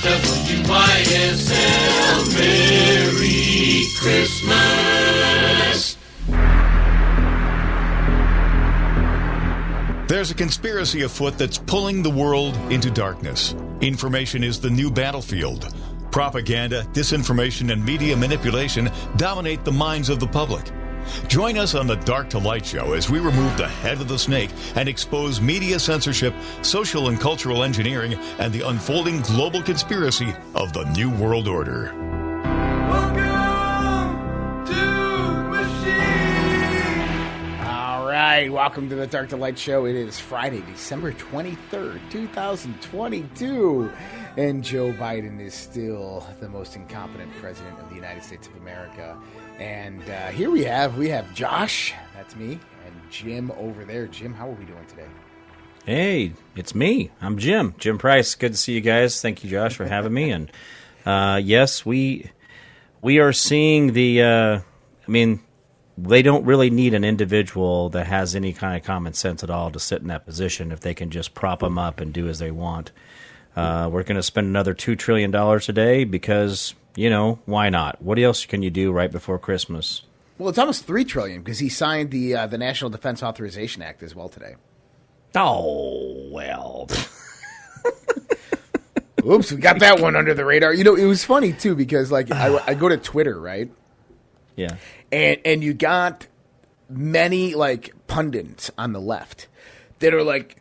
WYSL. Merry Christmas. There's a conspiracy afoot that's pulling the world into darkness. Information is the new battlefield. Propaganda, disinformation, and media manipulation dominate the minds of the public. Join us on the Dark to Light show as we remove the head of the snake and expose media censorship, social and cultural engineering, and the unfolding global conspiracy of the New World Order. Welcome to Machine. All right, welcome to the Dark to Light Show. It is Friday, December 23rd, 2022. And Joe Biden is still the most incompetent president of the United States of America. And uh, here we have we have Josh, that's me, and Jim over there. Jim, how are we doing today? Hey, it's me. I'm Jim. Jim Price. Good to see you guys. Thank you, Josh, for having me. And uh, yes, we we are seeing the. Uh, I mean, they don't really need an individual that has any kind of common sense at all to sit in that position if they can just prop them up and do as they want. Uh, we're going to spend another two trillion dollars a day because you know why not? What else can you do right before Christmas? Well, it's almost three trillion because he signed the uh, the National Defense Authorization Act as well today. Oh well. Oops, we got that one under the radar. You know, it was funny too because like I, I go to Twitter, right? yeah. and and you got many like pundits on the left that are like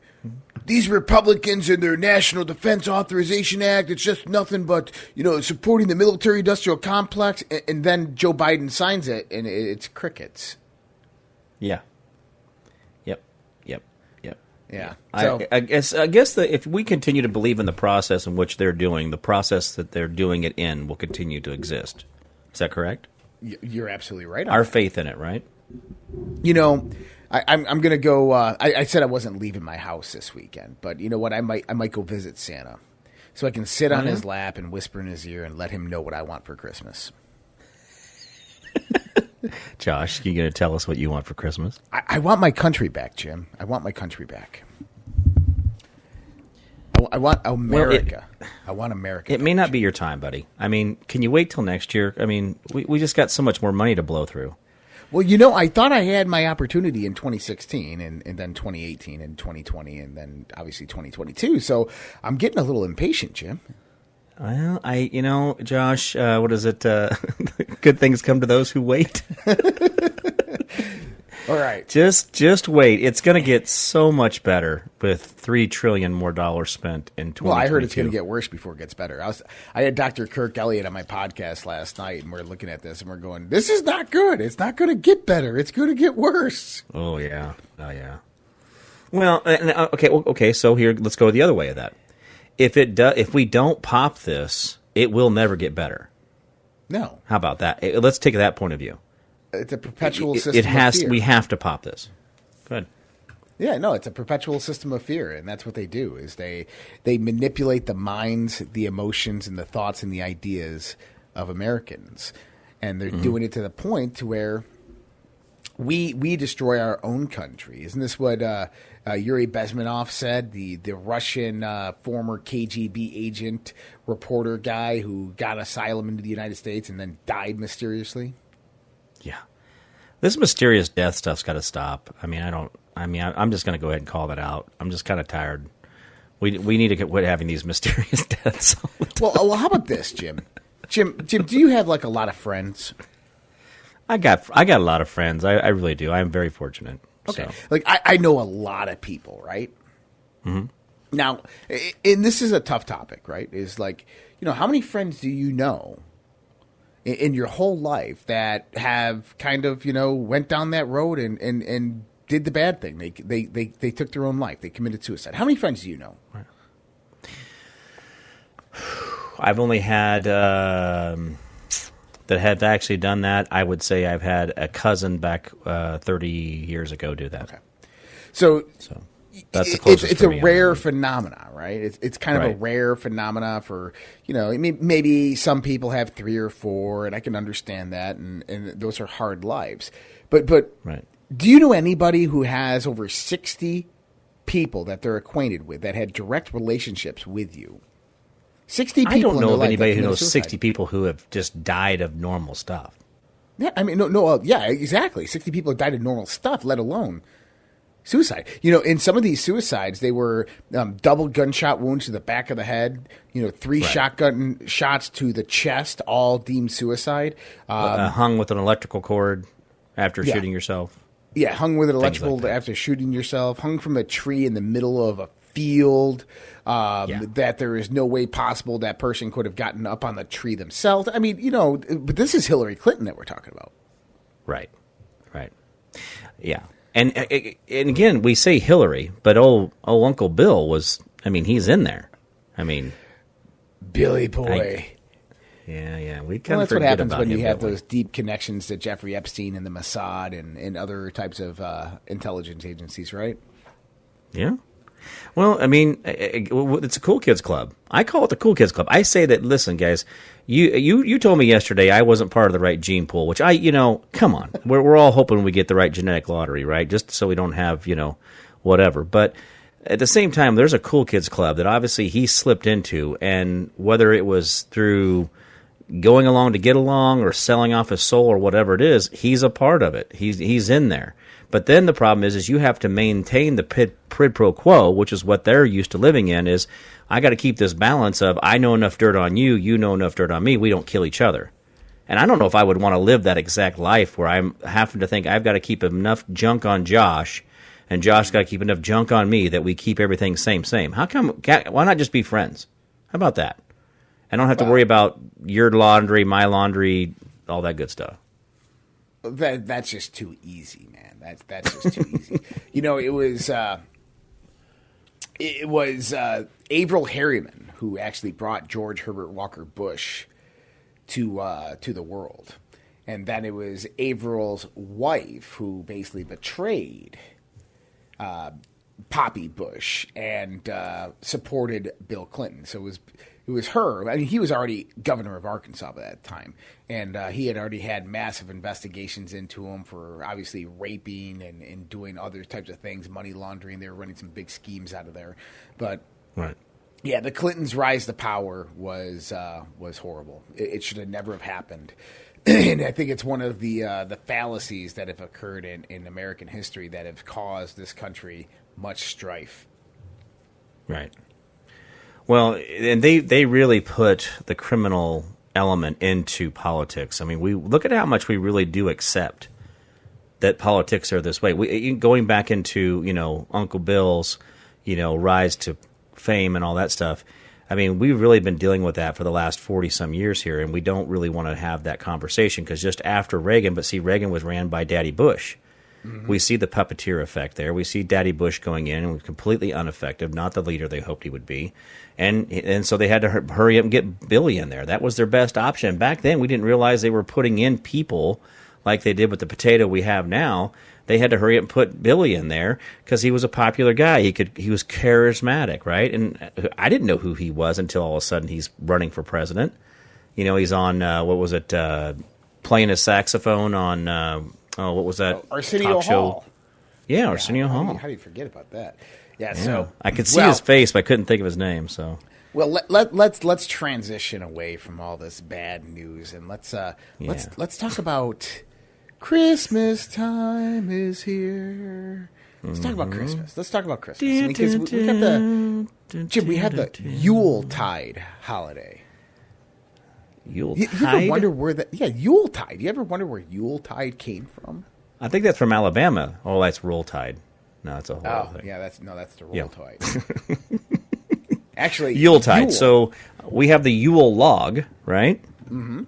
these Republicans and their National Defense Authorization Act, it's just nothing but, you know, supporting the military industrial complex. And, and then Joe Biden signs it and it's crickets. Yeah. Yep. Yep. Yep. Yeah. So, I, I guess I guess that if we continue to believe in the process in which they're doing, the process that they're doing it in will continue to exist. Is that correct? you're absolutely right. Our that. faith in it, right? you know, I, I'm, I'm going to go. Uh, I, I said I wasn't leaving my house this weekend, but you know what? I might I might go visit Santa, so I can sit on his lap and whisper in his ear and let him know what I want for Christmas. Josh, you going to tell us what you want for Christmas? I, I want my country back, Jim. I want my country back. I, I want America. I want America. It may not be your time, buddy. I mean, can you wait till next year? I mean, we, we just got so much more money to blow through. Well, you know, I thought I had my opportunity in 2016 and, and then 2018 and 2020 and then obviously 2022. So I'm getting a little impatient, Jim. Well, I, you know, Josh, uh, what is it? Uh, good things come to those who wait. All right. Just, just wait. It's going to get so much better with three trillion more dollars spent in 2022. Well, I heard it's going to get worse before it gets better. I was, I had Dr. Kirk Elliott on my podcast last night, and we're looking at this, and we're going, "This is not good. It's not going to get better. It's going to get worse." Oh yeah, oh yeah. Well, and, uh, okay, well, okay. So here, let's go the other way of that. If it do, if we don't pop this, it will never get better. No, How about that? Eh, Let's take that point of view. It's a perpetual It, system. it has. Of fear. We have to pop this. Good. Yeah, no, it's a perpetual system of fear, and that's what they do. Is they they manipulate the minds, the emotions, and the thoughts and the ideas of Americans, and they're doing it to the point to where we we destroy our own country. Isn't this what uh, uh, Yuri Bezmenov said? The the Russian uh, former KGB agent reporter guy who got asylum into the United States and then died mysteriously. Yeah. This mysterious death stuff's got to stop. I mean, I don't. I mean, I, I'm just going to go ahead and call that out. I'm just kind of tired. We we need to get quit having these mysterious deaths. the. Well, well, how about this, Jim? Jim, Jim, do you have like a lot of friends? I got I got a lot of friends. I, I really do. I am very fortunate. Okay. So. Like I, I know a lot of people, right? Mm-hmm. Now, and this is a tough topic, right? Is like, you know, how many friends do you know in, your whole life that have kind of, you know, went down that road and and and did the bad thing? They they they they took their own life. They committed suicide. How many friends do you know? I've only had um, that have actually done that. I would say I've had a cousin back uh, 30 years ago do that. Okay. So So that's the it's, closest it's a rare phenomena, right? It's it's kind of a rare phenomena for you know. I mean, maybe some people have three or four, and I can understand that, and and those are hard lives. But but Right. do you know anybody who has over sixty people that they're acquainted with that had direct relationships with you Sixty people. I don't know of anybody who knows suicide. 60 people who have just died of normal stuff. Yeah, I mean, no, no, uh, yeah, exactly. Sixty people have died of normal stuff, let alone suicide. You know, in some of these suicides, they were um, double gunshot wounds to the back of the head. You know, three Right. shotgun shots to the chest, all deemed suicide. Um, uh, hung with an electrical cord after Yeah. shooting yourself. yeah, hung with an electrical that. after shooting yourself. Hung from a tree in the middle of a field. Um, Yeah. That there is no way possible that person could have gotten up on the tree themselves. I mean, you know, but this is Hillary Clinton that we're talking about. Right. Right. Yeah. And uh, and again, we say Hillary, but oh, oh, Uncle Bill was. I mean, he's in there. I mean, Billy boy. I- yeah, yeah. We kind Well, of that's what happens when you have those deep connections to Jeffrey Epstein and the Mossad and, and other types of uh, intelligence agencies, right? Yeah. Well, I mean, eh, it's a cool kids club. I call it the cool kids club. I say that. Listen, guys, you you you told me yesterday I wasn't part of the right gene pool, which I, you know, come on, we're we're all hoping we get the right genetic lottery, right? Just so we don't have, you know, whatever. But at the same time, there's a cool kids club that obviously he slipped into, and whether it was through going along to get along or selling off his soul or whatever it is, he's a part of it. He's he's in there. But then the problem is, is you have to maintain the pid, prid pro quo, which is what they're used to living in. Is I got to keep this balance of I know enough dirt on you, you know enough dirt on me. We don't kill each other. And I don't know if I would want to live that exact life where I'm having to think I've got to keep enough junk on Josh, and Josh got to keep enough junk on me that we keep everything same same. How come? Why not just be friends? How about that? I don't have to worry about your laundry, my laundry, all that good stuff. That that's just too easy, man. That's that's just too easy. You know, it was uh, it was uh, Averell Harriman who actually brought George Herbert Walker Bush to uh, to the world, and then it was Averell's wife who basically betrayed uh, Poppy Bush and uh, supported Bill Clinton. So it was it was her. I mean, he was already governor of Arkansas by that time, and uh, he had already had massive investigations into him for obviously raping and, and doing other types of things, money laundering. They were running some big schemes out of there, but Right. yeah, the Clintons' rise to power was uh, was horrible. It, it should have never have happened. and I think it's one of the uh, the fallacies that have occurred in, in American history that have caused this country much strife. Right. Well, and they they really put the criminal element into politics. I mean, we look at how much we really do accept that politics are this way. We going back into you know Uncle Bill's you know rise to fame and all that stuff. I mean, we've really been dealing with that for the last forty some years here, and we don't really want to have that conversation because just after Reagan, but see, Reagan was ran by Daddy Bush. We see the puppeteer effect there. We see Daddy Bush going in and completely ineffective, not the leader they hoped he would be, and and so they had to hurry up and get Billy in there. That was their best option back then. We didn't realize they were putting in people like they did with the potato we have now. They had to hurry up and put Billy in there because he was a popular guy. He could he was charismatic, right? And uh, I didn't know who he was until all of a sudden he's running for president. You know, he's on uh, what was it? Uh, playing his saxophone on uh, oh, what was that? Arsenio talk show? Yeah, Arsenio how, Hall. Do you, how do you forget about that? Yeah, Yeah. so I could see well, his face, but I couldn't think of his name. So Well, let, let let's let's transition away from all this bad news and let's uh let's let's talk about Christmas time is here. Let's talk Mm-hmm. about Christmas. Let's talk about Christmas because we, we got the Jim. We have the Yule Tide holiday. Yule You, you ever Tide. wonder where that? Yeah, Yule Tide. You ever wonder where Yule Tide came from? I think that's from Alabama. Oh, that's Roll Tide. No, that's a whole Oh, thing. yeah, that's no, that's the Roll Yeah. Tide. Actually, Yule Tide. So we have the Yule log, right? Mm-hmm.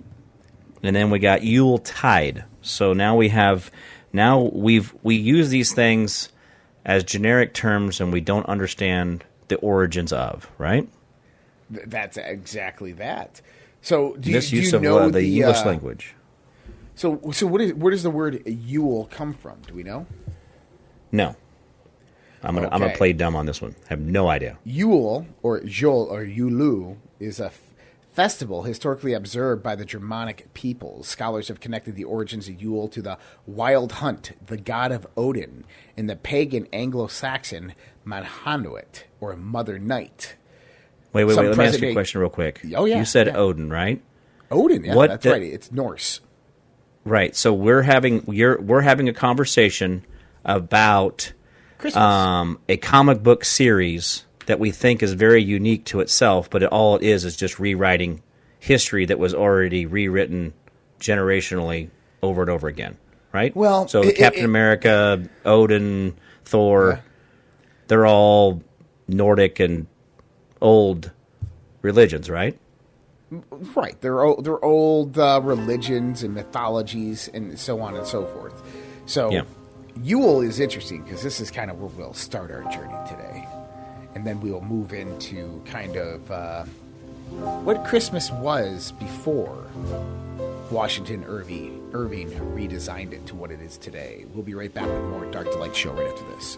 And then we got Yule Tide. So now we have now we've we use these things as generic terms, and we don't understand the origins of, right? th- that's exactly that. So, do you, this do you of know uh, the, English uh, language. So, so what is where does the word Yule come from? Do we know? No, I'm gonna I'm gonna play dumb on this one. I have no idea. Yule or Jol or Yulu is a f- festival historically observed by the Germanic peoples. Scholars have connected the origins of Yule to the wild hunt, the god of Odin, and the pagan Anglo-Saxon Manhanuit or Mother Night. Wait, wait, wait. Let me ask you a question real quick. Oh, yeah, You said yeah. Odin, right? Odin. Yeah, What that's the- right. It's Norse. Right. So we're having we're we're having a conversation about um, a comic book series that we think is very unique to itself, but it, all it is is just rewriting history that was already rewritten generationally over and over again. Right. Well, so it- Captain it- America, Odin, Thor, Yeah. they're all Nordic and old religions, right? Right. They're old, they're old uh, religions and mythologies and so on and so forth. So Yeah. Yule is interesting because this is kind of where we'll start our journey today, and then we will move into kind of uh, what Christmas was before Washington Irving Irving redesigned it to what it is today. We'll be right back with more Dark to Light show right after this.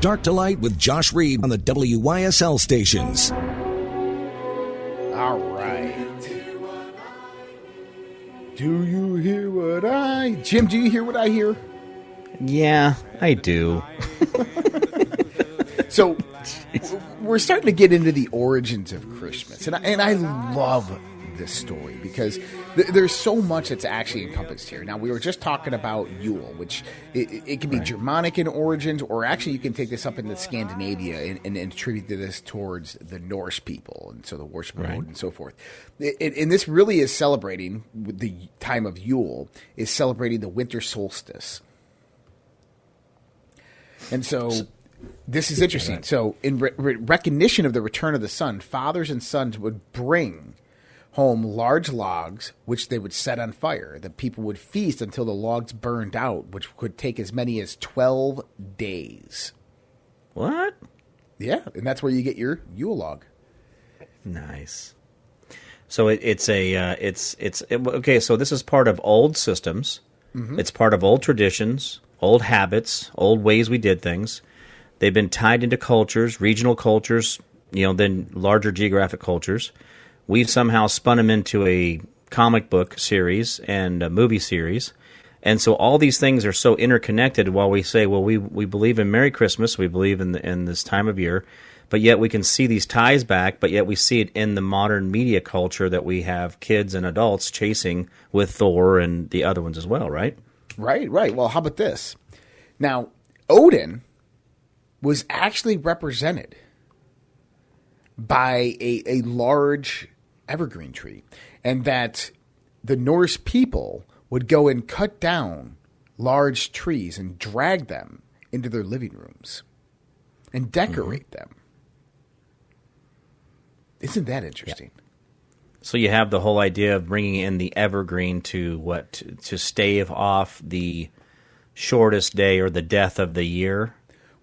Dark to Light with Josh Reed on the WYSL stations. All right. Do you hear what I. Jim, do you hear what I hear? Yeah, I do. So, w- we're starting to get into the origins of Christmas. And I, and I love this story because th- there's so much that's actually encompassed here. Now, we were just talking about Yule, which it, it- can be Germanic in origins, or actually you can take this up into Scandinavia and, and, and attribute this towards the Norse people, and so the worship of Right. Odin and so forth. It- it- and this really is celebrating the time of Yule, is celebrating the winter solstice. And so this is interesting. So, in re- re- recognition of the return of the sun, fathers and sons would bring home large logs, which they would set on fire. The people would feast until the logs burned out, which could take as many as 12 days. What? Yeah, and that's where you get your Yule log. Nice. So it, it's a uh, it's it's it, okay. So this is part of old systems. It's part of old traditions, old habits, old ways we did things. They've been tied into cultures, regional cultures, you know, then larger geographic cultures. We've somehow spun them into a comic book series and a movie series. And so all these things are so interconnected while we say, well, we, we believe in Merry Christmas, we believe in, the, in this time of year, but yet we can see these ties back, but yet we see it in the modern media culture that we have kids and adults chasing with Thor and the other ones as well, right? Right, right. Well, how about this? Now, Odin was actually represented by a, a large evergreen tree, and that the Norse people would go and cut down large trees and drag them into their living rooms and mm-hmm. decorate them. Isn't that interesting? So you have the whole idea of bringing in the evergreen to what to, to stave off the shortest day or the death of the year.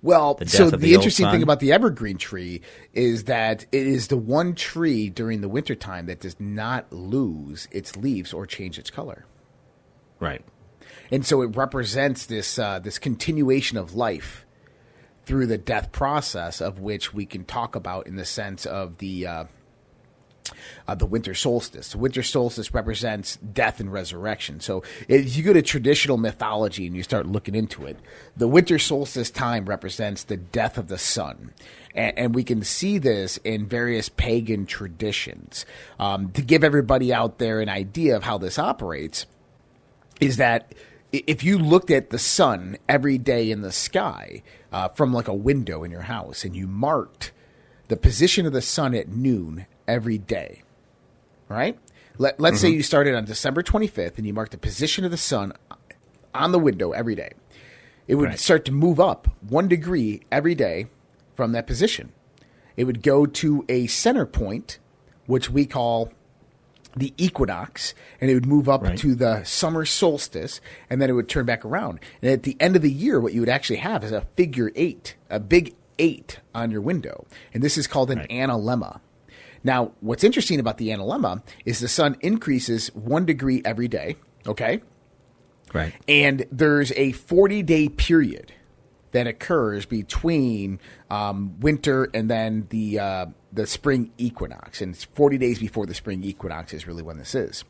Well, The so the, the interesting sun. thing about the evergreen tree is that it is the one tree during the wintertime that does not lose its leaves or change its color. Right. And so it represents this uh, this continuation of life through the death process, of which we can talk about in the sense of the uh, uh, the winter solstice. Winter solstice represents death and resurrection. So if you go to traditional mythology and you start looking into it, the winter solstice time represents the death of the sun. And, and we can see this in various pagan traditions. Um, to give everybody out there an idea of how this operates, is that if you looked at the sun every day in the sky uh, from like a window in your house and you marked the position of the sun at noon every day, right? Let, let's say mm-hmm. you started on December 25th and you marked the position of the sun on the window every day. It would Right. start to move up one degree every day from that position. It would go to a center point, which we call the equinox, and it would move up Right. to the summer solstice, and then it would turn back around. And at the end of the year, what you would actually have is a figure eight, a big eight on your window. And this is called an Right. analemma. Now, what's interesting about the analemma is the sun increases one degree every day, okay? Right. and there's a 40 day period that occurs between um, winter and then the uh, the spring equinox, and it's 40 days before the spring equinox is really when this is.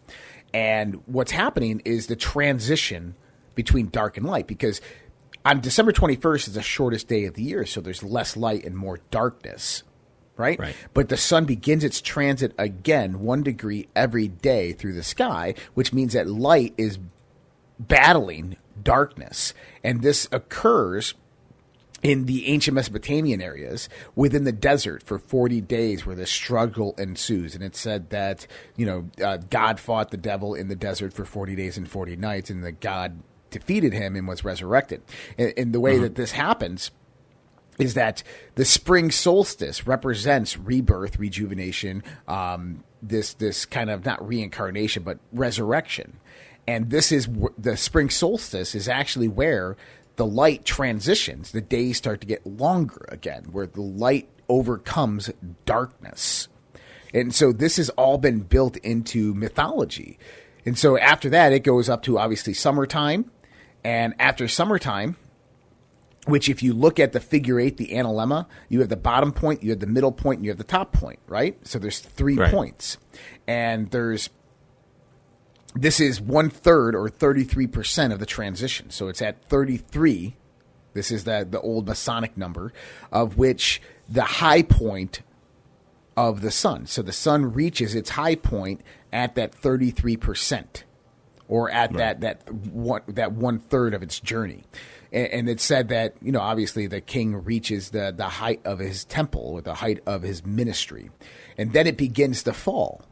And what's happening is the transition between dark and light because on December 21st is the shortest day of the year, so there's less light and more darkness. Right? Right. But the sun begins its transit again one degree every day through the sky, which means that light is battling darkness. And this occurs in the ancient Mesopotamian areas within the desert for 40 days where this struggle ensues. And it said that, you know, uh, God fought the devil in the desert for 40 days and 40 nights, and that God defeated him and was resurrected. And, and the way that this happens is that the spring solstice represents rebirth, rejuvenation, um, this this kind of not reincarnation but resurrection, and this is the spring solstice is actually where the light transitions. The days start to get longer again, where the light overcomes darkness, and so this has all been built into mythology, and so after that it goes up to obviously summertime, and after summertime which if you look at the figure eight, the analemma, you have the bottom point, you have the middle point, and you have the top point, right? So there's three Right. points. And there's this is one third or 33% of the transition. So it's at 33. This is the, the old Masonic number, of which the high point of the sun. So the sun reaches its high point at that 33% or at that that one that one third of its journey. And, and it said that you know obviously the king reaches the the height of his temple or the height of his ministry, and then it begins to fall.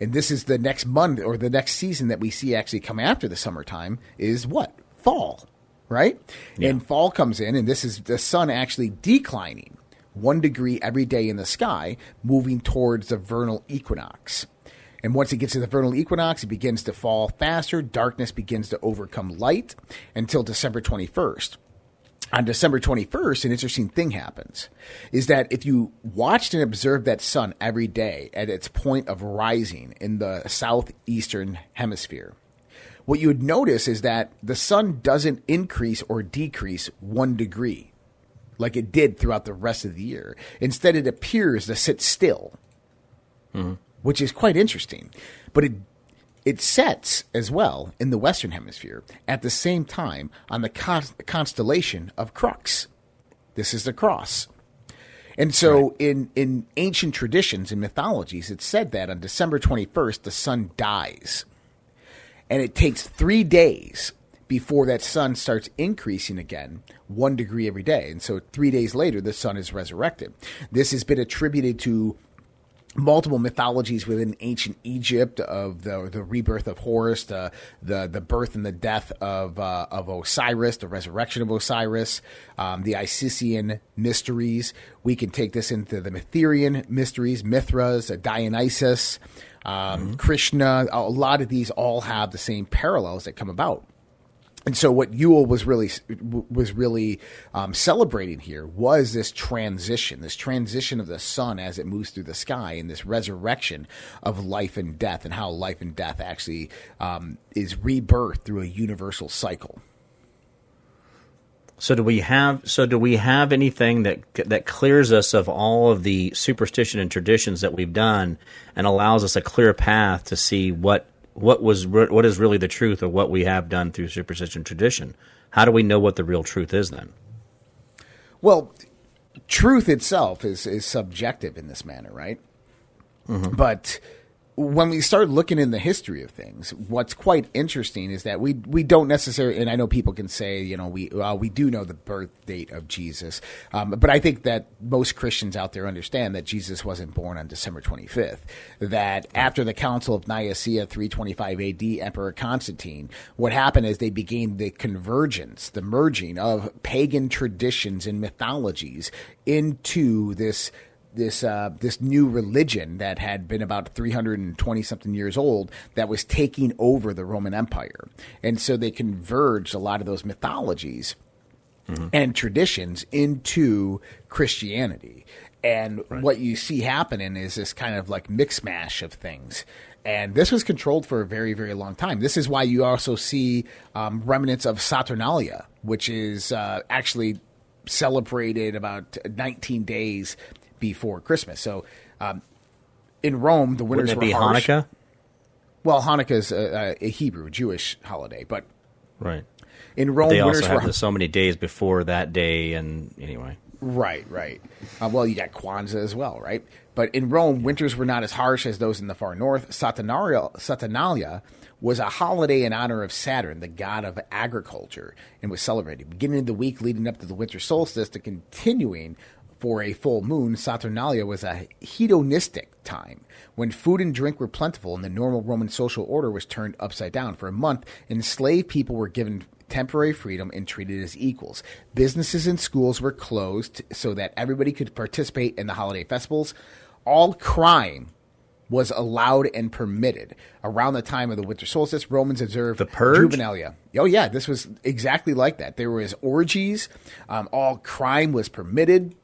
And this is the next month or the next season that we see actually come after the summertime is what fall, right? And fall comes in, and this is the sun actually declining one degree every day in the sky, moving towards the vernal equinox. And once it gets to the vernal equinox, it begins to fall faster. Darkness begins to overcome light until December 21st. On December 21st, an interesting thing happens is that if you watched and observed that sun every day at its point of rising in the southeastern hemisphere, what you would notice is that the sun doesn't increase or decrease one degree like it did throughout the rest of the year. Instead, it appears to sit still mm-hmm. Which is quite interesting. But it it sets as well in the Western Hemisphere at the same time on the con- constellation of Crux. This is the cross. And so, right. in, in ancient traditions and mythologies, it's said that on December 21st, the sun dies. And it takes three days before that sun starts increasing again, one degree every day. And so, three days later, the sun is resurrected. This has been attributed to multiple mythologies within ancient Egypt of the the rebirth of Horus, the the, the birth and the death of uh, of Osiris, the resurrection of Osiris, um, the Isisian mysteries. We can take this into the Mithrian mysteries, Mithras, Dionysus, um, mm-hmm. Krishna. A lot of these all have the same parallels that come about and so what Yule was really was really um, celebrating here was this transition, this transition of the sun as it moves through the sky, and this resurrection of life and death, and how life and death actually um, is rebirth through a universal cycle. So do we have so do we have anything that that clears us of all of the superstition and traditions that we've done and allows us a clear path to see what what was what is really the truth of what we have done through superstition tradition. How do we know what the real truth is then? Well, truth itself is is subjective in this manner, right? Mm-hmm. But when we start looking in the history of things, what's quite interesting is that we we don't necessarily, and I know people can say, you know, we we do know the birth date of Jesus, um, but I think that most Christians out there understand that Jesus wasn't born on December 25th. That after the Council of Nicaea 325 A.D., Emperor Constantine, what happened is they began the convergence, the merging of pagan traditions and mythologies into this this uh, this new religion that had been about 320 something years old that was taking over the Roman Empire, and so they converged a lot of those mythologies mm-hmm. and traditions into Christianity. And right. what you see happening is this kind of like mix mash of things. And this was controlled for a very, very long time. This is why you also see um, remnants of Saturnalia, which is uh, actually celebrated about 19 days before Christmas. So um, in Rome, the winters Wouldn't it were be harsh. Hanukkah. Well, Hanukkah is a, a, Hebrew Jewish holiday, but right in Rome, but they winters also have were so many days before that day, and anyway. Right, right. Uh, well, you got Kwanzaa as well, right? But in Rome, winters were not as harsh as those in the far north. Saturnalia, Saturnalia was a holiday in honor of Saturn, the god of agriculture, and was celebrated beginning of the week leading up to the winter solstice to continuing for a full moon, Saturnalia was a hedonistic time when food and drink were plentiful and the normal Roman social order was turned upside down. For a month, enslaved people were given temporary freedom and treated as equals. Businesses and schools were closed so that everybody could participate in the holiday festivals. All crime was allowed and permitted. Around the time of the winter solstice, Romans observed the purge. Juvenalia. Oh yeah, this was exactly like that. There was orgies. Um, all crime was permitted.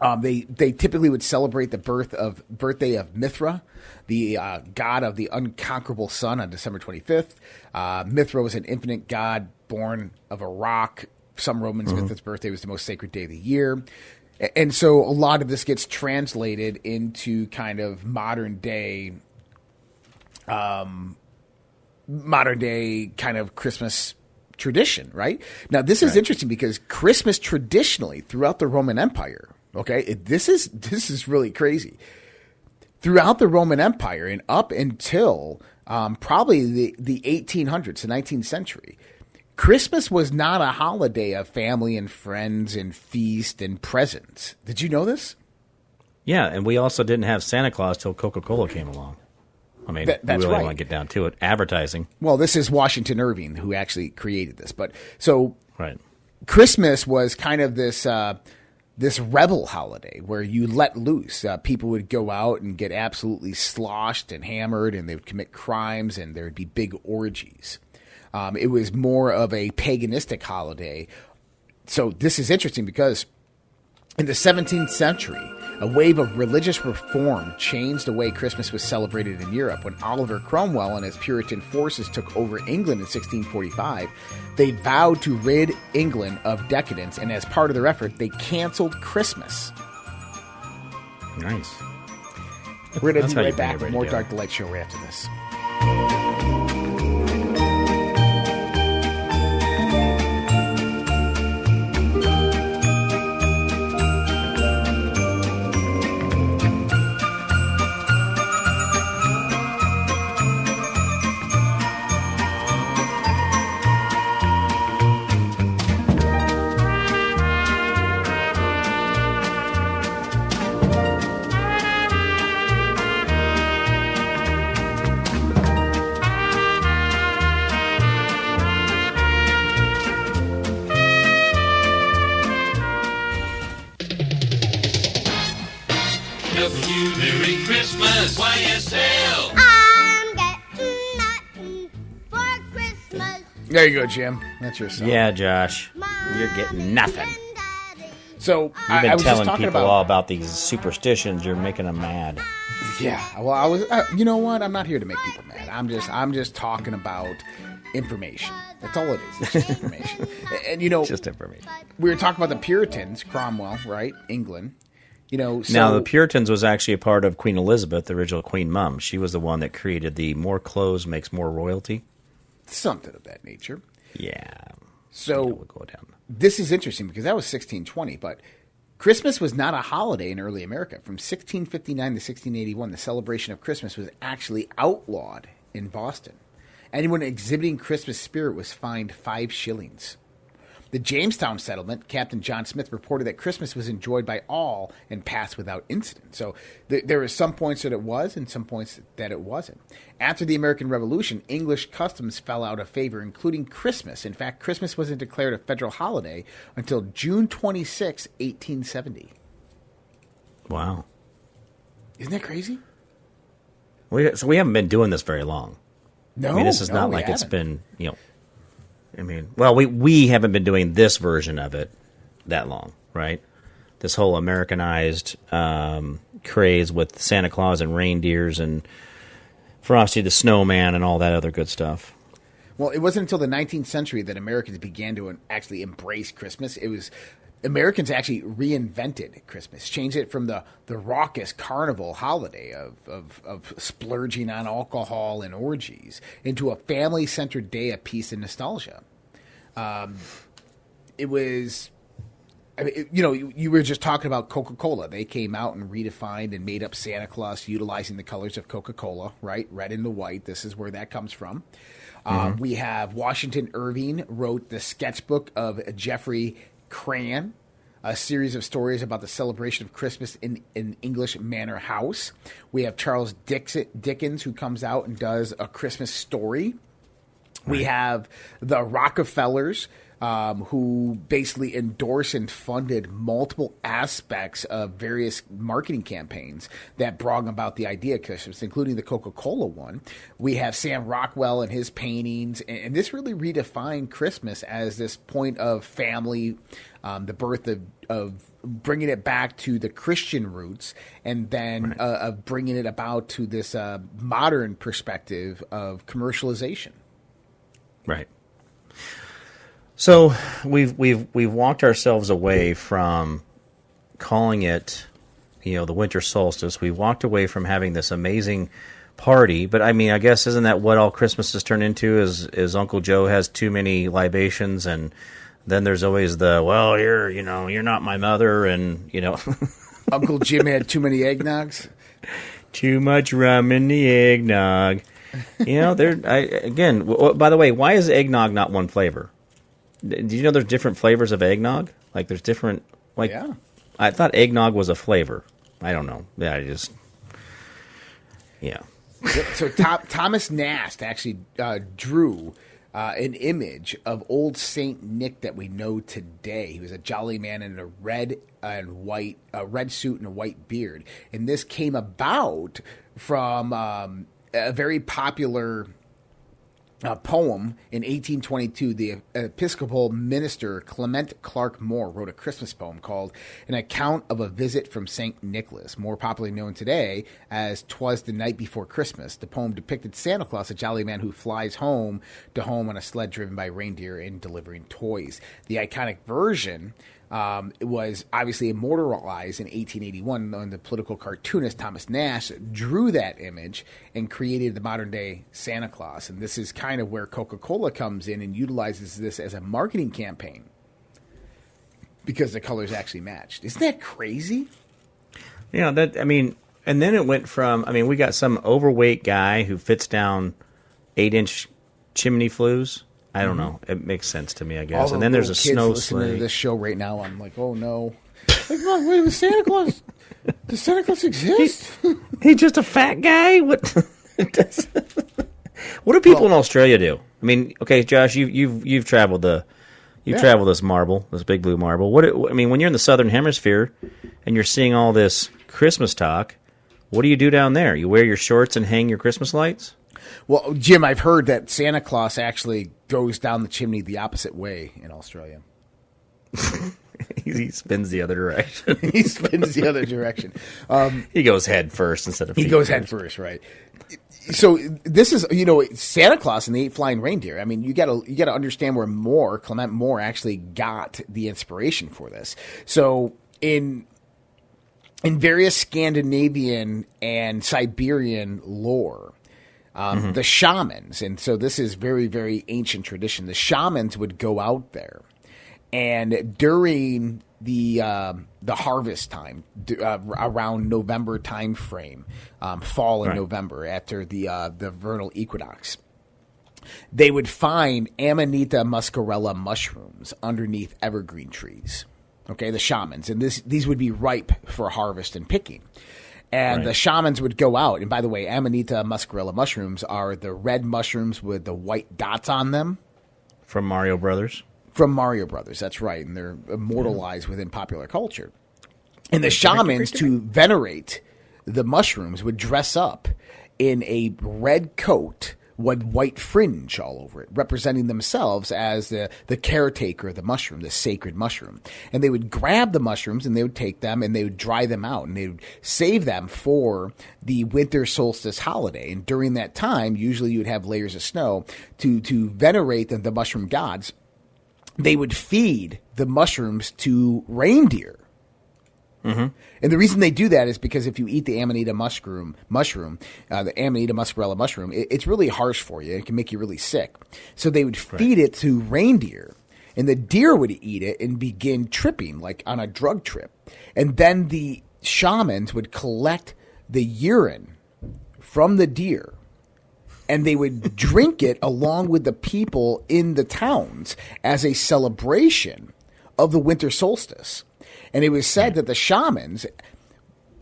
Um, they they typically would celebrate the birth of birthday of Mithra, the uh, god of the unconquerable sun, on December 25th. Uh, Mithra was an infinite god born of a rock. Some Romans, mm-hmm. Mithra's birthday was the most sacred day of the year. And so a lot of this gets translated into kind of modern day, um, modern day kind of Christmas tradition, right? Now, this is right. interesting because Christmas traditionally throughout the Roman Empire Okay, this is this is really crazy. Throughout the Roman Empire and up until um, probably the the 1800s, the 19th century, Christmas was not a holiday of family and friends and feast and presents. Did you know this? Yeah, and we also didn't have Santa Claus till Coca Cola came along. I mean, Th- that's we really right. want to get down to it. Advertising. Well, this is Washington Irving who actually created this, but so right. Christmas was kind of this. Uh, this rebel holiday where you let loose. Uh, people would go out and get absolutely sloshed and hammered, and they would commit crimes, and there would be big orgies. Um, it was more of a paganistic holiday. So this is interesting because in the 17th century, a wave of religious reform changed the way Christmas was celebrated in Europe. When Oliver Cromwell and his Puritan forces took over England in 1645, they vowed to rid England of decadence, and as part of their effort, they canceled Christmas. Nice. We're going to be right back with more Dark Delight Show right after this. There you go, Jim. That's your song. Yeah, Josh, you're getting nothing. So You've been I was telling talking people about all about these superstitions. You're making them mad. Yeah. Well, I was. Uh, you know what? I'm not here to make people mad. I'm just. I'm just talking about information. That's all it is. It's just information. And, and, you know, Just information. we were talking about the Puritans, Cromwell, right? England. You know. So, now, the Puritans was actually a part of Queen Elizabeth, the original Queen Mum. She was the one that created the more clothes makes more royalty. Something of that nature. Yeah. So we'll go down. this is interesting because that was 1620, but Christmas was not a holiday in early America. From 1659 to 1681, the celebration of Christmas was actually outlawed in Boston. Anyone exhibiting Christmas spirit was fined five shillings. The Jamestown settlement, Captain John Smith reported that Christmas was enjoyed by all and passed without incident. So th- there were some points that it was and some points that it wasn't. After the American Revolution, English customs fell out of favor, including Christmas. In fact, Christmas wasn't declared a federal holiday until June 26, 1870. Wow. Isn't that crazy? We, so we haven't been doing this very long. No, I mean, this is no, not like it's haven't. been, you know. I mean, well, we we haven't been doing this version of it that long, right? This whole Americanized um, craze with Santa Claus and reindeers and Frosty the Snowman and all that other good stuff. Well, it wasn't until the 19th century that Americans began to actually embrace Christmas. It was Americans actually reinvented Christmas, changed it from the, the raucous carnival holiday of, of, of splurging on alcohol and orgies into a family centered day of peace and nostalgia. Um, it was I mean, it- you know, you, you were just talking about Coca Cola. They came out and redefined and made up Santa Claus utilizing the colors of Coca Cola, right? Red and the white. This is where that comes from. Um, we have Washington Irving wrote the sketchbook of Geoffrey Crayon, a series of stories about the celebration of Christmas in in English Manor House. We have Charles Dickens who comes out and does a Christmas story. We have the Rockefellers, um, who basically endorsed and funded multiple aspects of various marketing campaigns that brought about the idea of Christmas, including the Coca Cola one. We have Sam Rockwell and his paintings, and, and this really redefined Christmas as this point of family, um, the birth of, of bringing it back to the Christian roots, and then uh, of bringing it about to this uh, modern perspective of commercialization. Right. So we've we've we've walked ourselves away from calling it, you know, the winter solstice. We walked away from having this amazing party. But I mean, I guess isn't that what all Christmas has turned into? Is is Uncle Joe has too many libations, and then there's always the well, you're you know you're not my mother, and you know. Uncle Jim had too many eggnogs. too much rum in the eggnog. You know, there. I, again, w- w- by the way, why is eggnog not one flavor? D- Do you know there's different flavors of eggnog? Like there's different. Like Yeah. I thought eggnog was a flavor. I don't know. Yeah, I just. Yeah. so Tom, Thomas Nast actually uh, drew uh, an image of old Saint Nick that we know today. He was a jolly man in a red and white, a red suit and a white beard, and this came about from um, a very popular uh, poem in 1822, the Episcopal minister Clement Clarke Moore wrote a Christmas poem called An Account of a Visit from St. Nicholas, more popularly known today as Twas the Night Before Christmas. The poem depicted Santa Claus, a jolly man who flies home to home on a sled driven by reindeer and delivering toys. The iconic version um, it was obviously immortalized in 1881 when the political cartoonist Thomas Nast drew that image and created the modern day Santa Claus. And this is kind of where Coca Cola comes in and utilizes this as a marketing campaign because the colors actually matched. Isn't that crazy? Yeah, that. I mean, and then it went from. I mean, we got some overweight guy who fits down eight inch chimney flues. I don't mm-hmm. know. It makes sense to me, I guess. And then there's a kids snow listening sleigh. to this show right now. I'm like, oh no. Like, no, wait, the Santa Claus? Does Santa Claus exist? He's just a fat guy. What? what do people in Australia do? I mean, okay, Josh, you, you've you've traveled the you've Yeah. traveled this marble, this big blue marble. What? I mean, when you're in the southern hemisphere and you're seeing all this Christmas talk, what do you do down there? You wear your shorts and hang your Christmas lights? Well, Jim, I've heard that Santa Claus actually goes down the chimney the opposite way in Australia. he spins the other direction. he spins the other direction. Um, he goes head first instead of he goes first. head first, right? So this is, you know, Santa Claus and the eight flying reindeer. I mean, you gotta you gotta understand where Moore, Clement Moore, actually got the inspiration for this. So in in various Scandinavian and Siberian lore, um, the shamans, and so this is very, very ancient tradition. The shamans would go out there, and during the um the harvest time, d- uh, around November time frame, um, fall in Right. November after the uh, the vernal equinox, they would find Amanita muscarella mushrooms underneath evergreen trees. Okay, the shamans, and this these would be ripe for harvest and picking. And the shamans would go out, and by the way, Amanita muscarella mushrooms are the red mushrooms with the white dots on them From Mario Brothers. from Mario Brothers. That's right, and they're immortalized within popular culture. And the shamans to venerate the mushrooms would dress up in a red coat with white fringe all over it, representing themselves as the, the caretaker of the mushroom, the sacred mushroom. And they would grab the mushrooms and they would take them and they would dry them out and they would save them for the winter solstice holiday. And during that time, usually you would have layers of snow to, to venerate the, the mushroom gods they would feed the mushrooms to reindeer. And the reason they do that is because if you eat the Amanita mushroom, mushroom, uh, the Amanita muscarella mushroom, it, it's really harsh for you. It can make you really sick. So they would feed it to reindeer, and the deer would eat it and begin tripping, like on a drug trip. And then the shamans would collect the urine from the deer and they would drink it along with the people in the towns as a celebration of the winter solstice. And it was said that the shamans,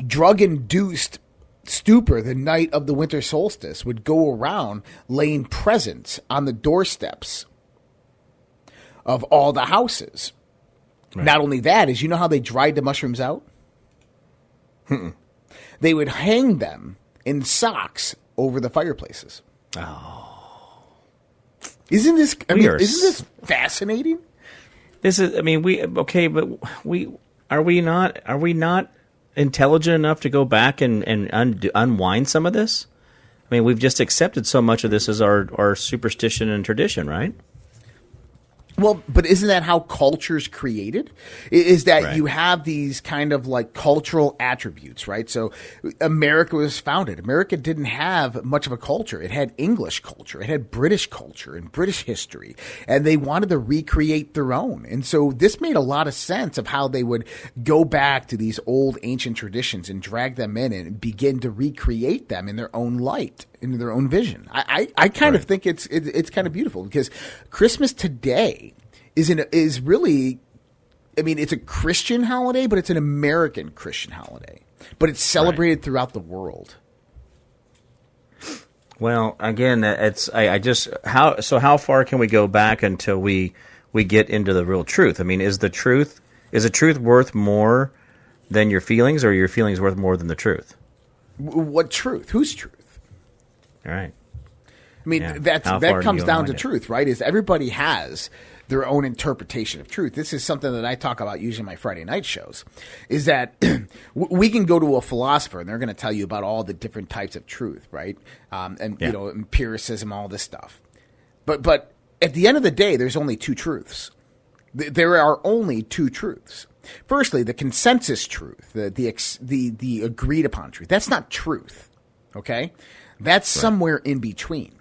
drug induced stupor the night of the winter solstice, would go around laying presents on the doorsteps of all the houses. Not only that, is you know how they dried the mushrooms out? They would hang them in socks over the fireplaces. Oh. Isn't this? I mean, isn't this fascinating? This is. I mean, we okay, but we are we not are we not intelligent enough to go back and and unwind some of this? I mean, we've just accepted so much of this as our our superstition and tradition, right? Well, but isn't that how culture's created? Is that Right. you have these kind of like cultural attributes, right? So America was founded. America didn't have much of a culture. It had English culture. It had British culture and British history. And they wanted to recreate their own. And so this made a lot of sense of how they would go back to these old ancient traditions and drag them in and begin to recreate them in their own light, in their own vision. I, I, I kind of think it's it, it's kind of beautiful because Christmas today is an, is really I mean it's a Christian holiday, but it's an American Christian holiday. But it's celebrated throughout the world. Well, again, it's I, I just how so how far can we go back until we we get into the real truth? I mean, is the truth is the truth worth more than your feelings, or are your feelings worth more than the truth? What truth? Whose truth? All right. I mean, Yeah. that's How that comes down to it? truth, right? Is everybody has their own interpretation of truth. This is something that I talk about usually in my Friday night shows. Is that we can go to a philosopher and they're going to tell you about all the different types of truth, right? Um, and Yeah. you know, empiricism, all this stuff. But but at the end of the day, there's only two truths. There are only two truths. Firstly, the consensus truth, the the the, the agreed upon truth. That's not truth. Okay, that's somewhere in between.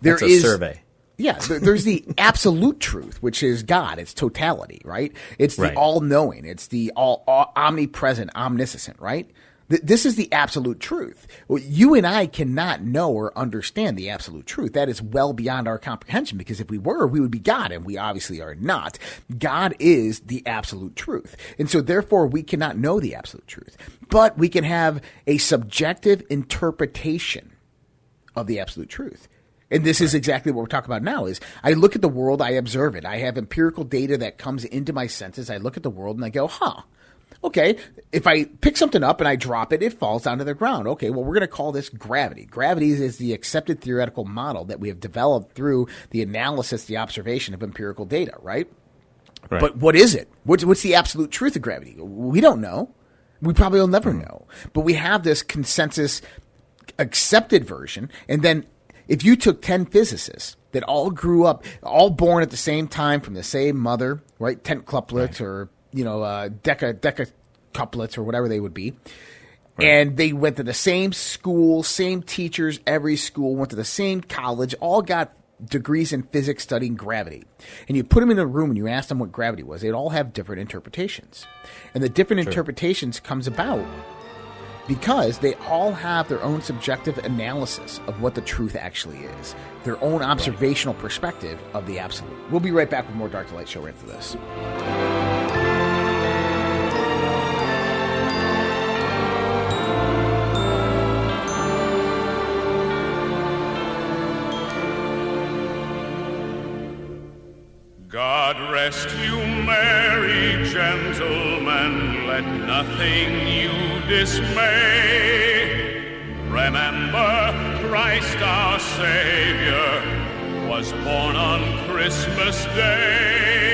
There That's a is- survey. Yeah, there's the absolute truth, which is God. It's totality, right? It's the Right. all-knowing. It's the all, all omnipresent, omniscient, right? Th- This is the absolute truth. You and I cannot know or understand the absolute truth. That is well beyond our comprehension because if we were, we would be God, and we obviously are not. God is the absolute truth. And so therefore we cannot know the absolute truth. But we can have a subjective interpretation of the absolute truth. And this is exactly what we're talking about now is I look at the world, I observe it. I have empirical data that comes into my senses. I look at the world and I go, huh, Okay, if I pick something up and I drop it, it falls down to the ground. Okay, well, we're going to call this gravity. Gravity is the accepted theoretical model that we have developed through the analysis, the observation of empirical data, right? Right. But what is it? What's, what's the absolute truth of gravity? We don't know. We probably will never hmm. know. But we have this consensus accepted version. And then if you took 10 physicists that all grew up, all born at the same time from the same mother, right? 10 couplets or, you know, uh, deca, deca couplets or whatever they would be. And they went to the same school, same teachers, every school, went to the same college, all got degrees in physics studying gravity. And you put them in a room and you ask them what gravity was. They'd all have different interpretations. And the different interpretations comes about because they all have their own subjective analysis of what the truth actually is, their own observational perspective of the absolute. We'll be right back with more Dark to Light Show right after this. God rest you, merry gentlemen, let nothing you dismay. Remember, Christ our Savior was born on Christmas Day.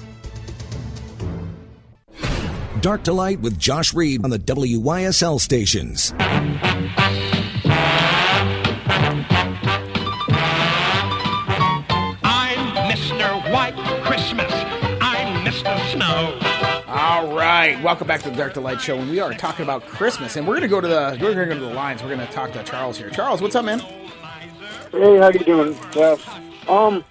Dark to Light with Josh Reed on the WYSL stations. I'm Mr. White Christmas. I'm Mr. Snow. All right, welcome back to the Dark to Light Show, and we are talking about Christmas, and we're going to go to the we're going to go to the lines. We're going to talk to Charles here. Charles, what's up, man? Hey, how you doing, Jeff? Um,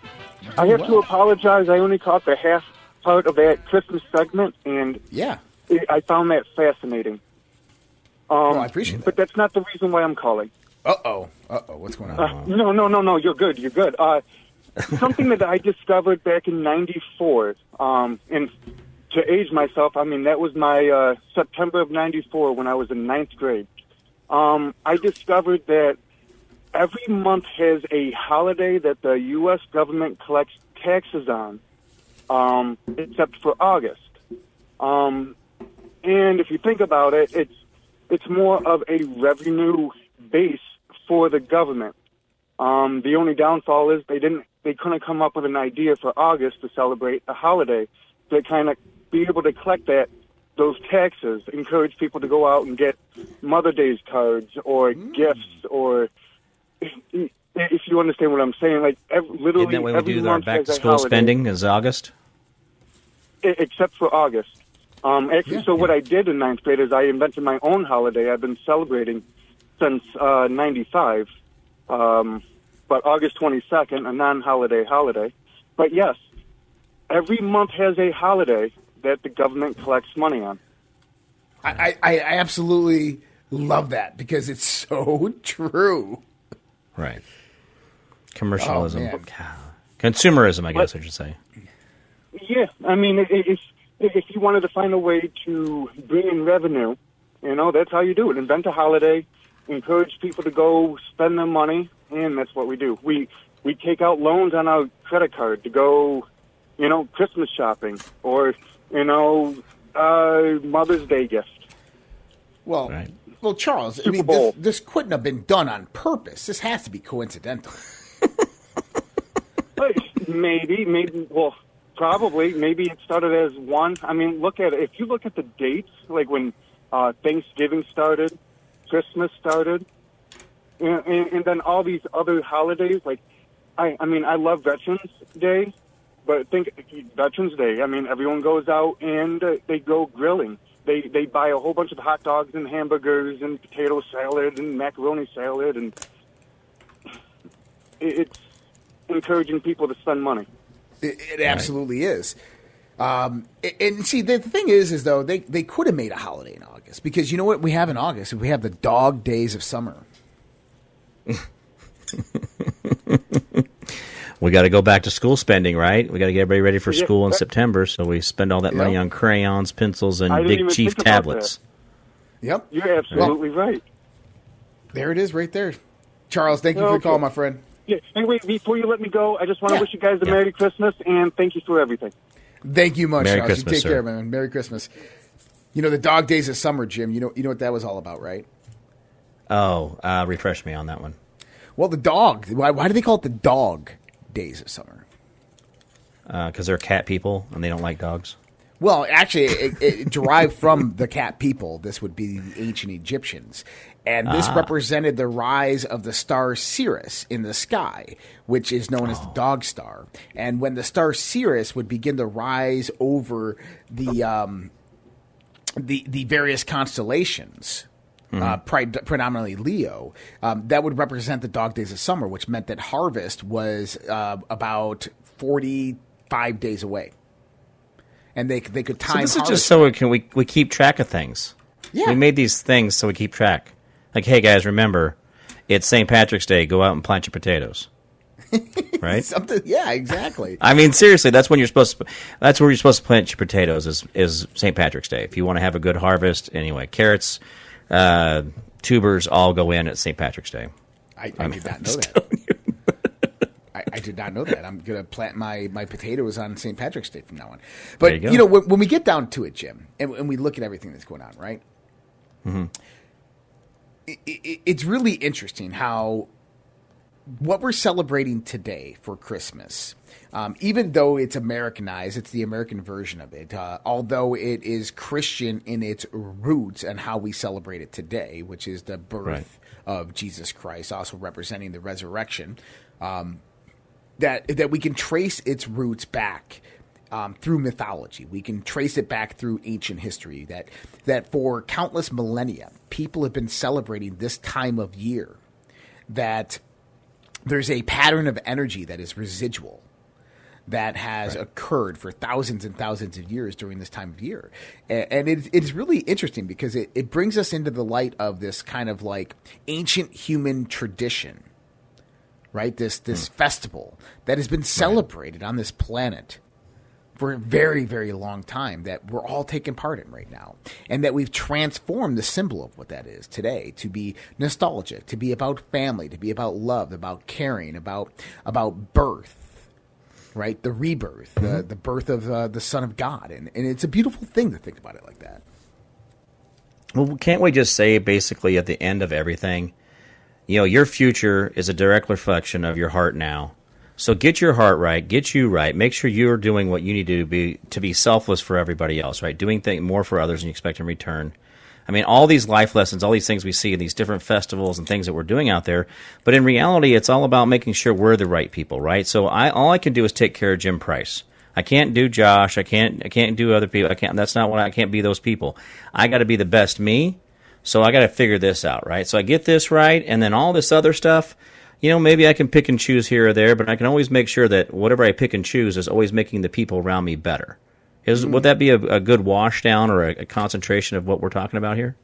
I have to apologize. I only caught the half part of that Christmas segment, and Yeah, it, I found that fascinating. Um, Well, I appreciate that. But that's not the reason why I'm calling. Uh oh, uh oh, what's going on? Uh, no, no, no, no. You're good. You're good. Uh, something that I discovered back in '94, um, and to age myself, I mean that was my uh, September of '94 when I was in ninth grade. Um, I discovered that every month has a holiday that the U.S. government collects taxes on, um, except for August. Um, and if you think about it, it's it's more of a revenue base for the government. Um, the only downfall is they didn't they couldn't come up with an idea for August to celebrate a holiday to kind of be able to collect that those taxes, encourage people to go out and get Mother Day's cards or gifts or if you understand what I'm saying, like ev literally Isn't that what we every do our back to school spending is August? except for August. Um, actually, so what I did in ninth grade is I invented my own holiday. I've been celebrating since uh, '95, um, but August 22nd, a non-holiday holiday. But yes, every month has a holiday that the government collects money on. I, I, I absolutely love that because it's so true. Right. Commercialism. Oh. Consumerism, I guess I should say. Yeah, I mean, i- i- if if you wanted to find a way to bring in revenue, you know, that's how you do it. Invent a holiday, encourage people to go spend their money, and that's what we do. We we take out loans on our credit card to go, you know, Christmas shopping or you know, uh, Mother's Day gift. Well, well, Charles, I mean, this, this couldn't have been done on purpose. This has to be coincidental. Maybe, maybe, well, probably, maybe it started as one. I mean, look at it. If you look at the dates, like when uh, Thanksgiving started, Christmas started, and, and, and then all these other holidays, like, I, I mean, I love Veterans Day, but think Veterans Day. I mean, everyone goes out and uh, they go grilling. They they buy a whole bunch of hot dogs and hamburgers and potato salad and macaroni salad, and it, it's encouraging people to spend money. It, it absolutely is. Um, and, and see, the thing is, is though they, they could have made a holiday in August because you know what we have in August? We have the dog days of summer. We got to go back to school spending, right? We got to get everybody ready for Yeah, school in that- September, so we spend all that money on crayons, pencils, and big chief tablets. Yep, You're absolutely right. there it is, right there. Charles, thank you for the call, my friend. Yeah. Anyway, before you let me go, I just want to Yeah. wish you guys a Yeah. Merry Christmas and thank you for everything. Thank you much, Merry Charles. Christmas, you take sir. care, man. Merry Christmas. You know the dog days of summer, Jim. You know you know what that was all about, right? Oh, uh, refresh me on that one. Well, the dog. Why, why do they call it the dog days of summer? Because they're cat people and they don't like dogs. Well, actually, it, it derived from the cat people. This would be the ancient Egyptians. And this represented the rise of the star Sirius in the sky, which is known as the dog star. And when the star Sirius would begin to rise over the um, the the various constellations, uh, pri- predominantly Leo, um, that would represent the dog days of summer, which meant that harvest was uh, about forty five days away, and they they could time. So this is just so we can we, we keep track of things. Yeah. We made these things so we keep track. Like, hey guys, remember, it's St. Patrick's Day. Go out and plant your potatoes. right? something. Yeah, exactly. I mean, seriously, that's when you're supposed to. That's where you're supposed to plant your potatoes. Is is St. Patrick's Day if you want to have a good harvest. Anyway, carrots, uh, tubers all go in at St. Patrick's Day. I, I did not know that. I, did not know that. I'm gonna plant my, my potatoes on St. Patrick's Day from now on. But you you, know, when, when we get down to it, Jim, and, and we look at everything that's going on, right? It, it, it's really interesting how what we're celebrating today for Christmas, um, even though it's Americanized, it's the American version of it. Uh, although it is Christian in its roots and how we celebrate it today, which is the birth Right. of Jesus Christ, also representing the resurrection. Um, that that we can trace its roots back um, through mythology. We can trace it back through ancient history. That that for countless millennia, people have been celebrating this time of year. That there's a pattern of energy that is residual that has occurred for thousands and thousands of years during this time of year. And it, it's really interesting because it, it brings us into the light of this kind of like ancient human tradition, right? This, this festival that has been celebrated on this planet for a very, very long time that we're all taking part in right now. And that we've transformed the symbol of what that is today to be nostalgic, to be about family, to be about love, about caring, about, about birth, right? The rebirth, the, the birth of uh, the Son of God. And, and it's a beautiful thing to think about it like that. Well, can't we just say basically at the end of everything, you know, your future is a direct reflection of your heart now. So get your heart right, get you right. Make sure you're doing what you need to be to be selfless for everybody else, right? Doing more for others than you expect in return. I mean, all these life lessons, all these things we see in these different festivals and things that we're doing out there. But in reality, it's all about making sure we're the right people, right? So I all I can do is take care of Jim Price. I can't do Josh. I can't. I can't do other people. I can't. That's not what I, I can't be. Those people. I got to be the best me. So I got to figure this out, right? So I get this right, and then all this other stuff you know, maybe I can pick and choose here or there, but I can always make sure that whatever I pick and choose is always making the people around me better. Is would that be a, a good wash down or a, a concentration of what we're talking about here?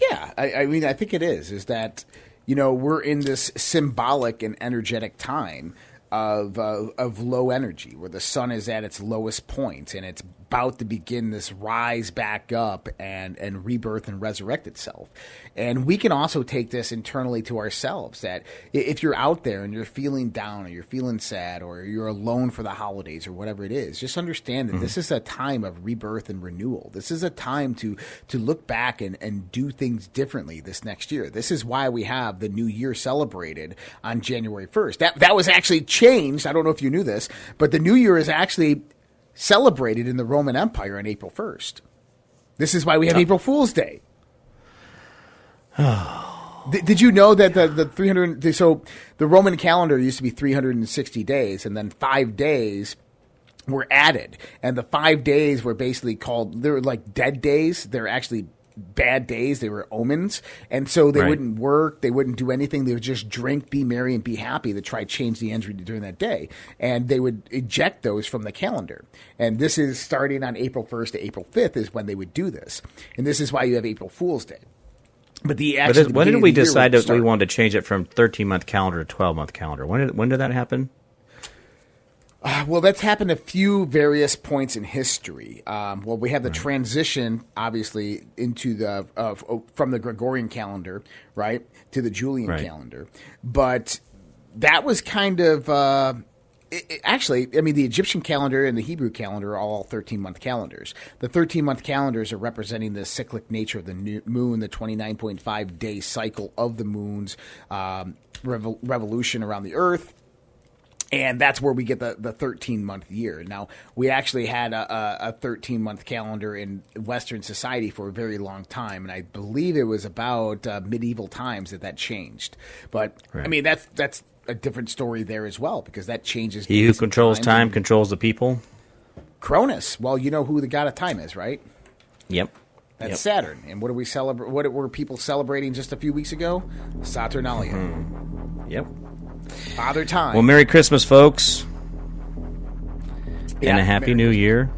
Yeah, I, I mean, I think it is. Is that you know we're in this symbolic and energetic time of uh, of low energy, where the sun is at its lowest point, and it's about to begin this rise back up and and rebirth and resurrect itself. And we can also take this internally to ourselves that if you're out there and you're feeling down or you're feeling sad or you're alone for the holidays or whatever it is, just understand that mm-hmm. this is a time of rebirth and renewal. This is a time to to look back and, and do things differently this next year. This is why we have the new year celebrated on January 1st. That that was actually changed. I don't know if you knew this, but the new year is actually celebrated in the Roman Empire on April 1st. This is why we have April Fool's Day. did, did you know that the, the 300 so the Roman calendar used to be 360 days and then 5 days were added and the 5 days were basically called they were like dead days they're actually bad days. They were omens. And so they right. wouldn't work. They wouldn't do anything. They would just drink, be merry, and be happy to try change the energy during that day. And they would eject those from the calendar. And this is starting on April 1st to April 5th is when they would do this. And this is why you have April Fool's Day. But the actually, but when did we decide that we wanted to change it from 13 month calendar to 12 month calendar? When did when did that happen? Uh, well, that's happened a few various points in history. Um, well, we have the right. transition, obviously, into the uh, from the Gregorian calendar, right, to the Julian right. calendar. But that was kind of uh, it, it, actually, I mean, the Egyptian calendar and the Hebrew calendar are all 13 month calendars. The 13 month calendars are representing the cyclic nature of the new moon, the 29.5 day cycle of the moon's um, revo- revolution around the earth and that's where we get the, the 13 month year. Now, we actually had a, a 13 month calendar in Western society for a very long time, and I believe it was about uh, medieval times that that changed. But right. I mean, that's that's a different story there as well because that changes. He who controls time, time controls the people. Cronus. Well, you know who the god of time is, right? Yep. That's yep. Saturn. And what are we celebrate? What were people celebrating just a few weeks ago? Saturnalia. Mm-hmm. Yep. Father Time. Well, Merry Christmas, folks. Yeah, and a Happy Merry New. Year.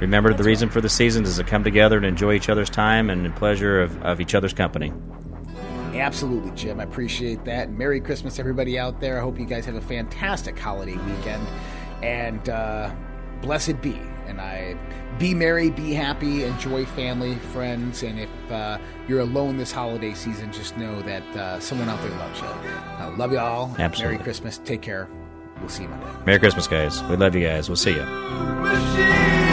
Remember, That's the reason right. for the seasons is to come together and enjoy each other's time and the pleasure of, of each other's company. Absolutely, Jim. I appreciate that. Merry Christmas, everybody out there. I hope you guys have a fantastic holiday weekend. And uh, blessed be. And I be merry, be happy, enjoy family, friends, and if uh, you're alone this holiday season, just know that uh, someone out there loves you. Uh, love you all. Absolutely. Merry Christmas. Take care. We'll see you Monday. Merry Christmas, guys. We love you guys. We'll see you.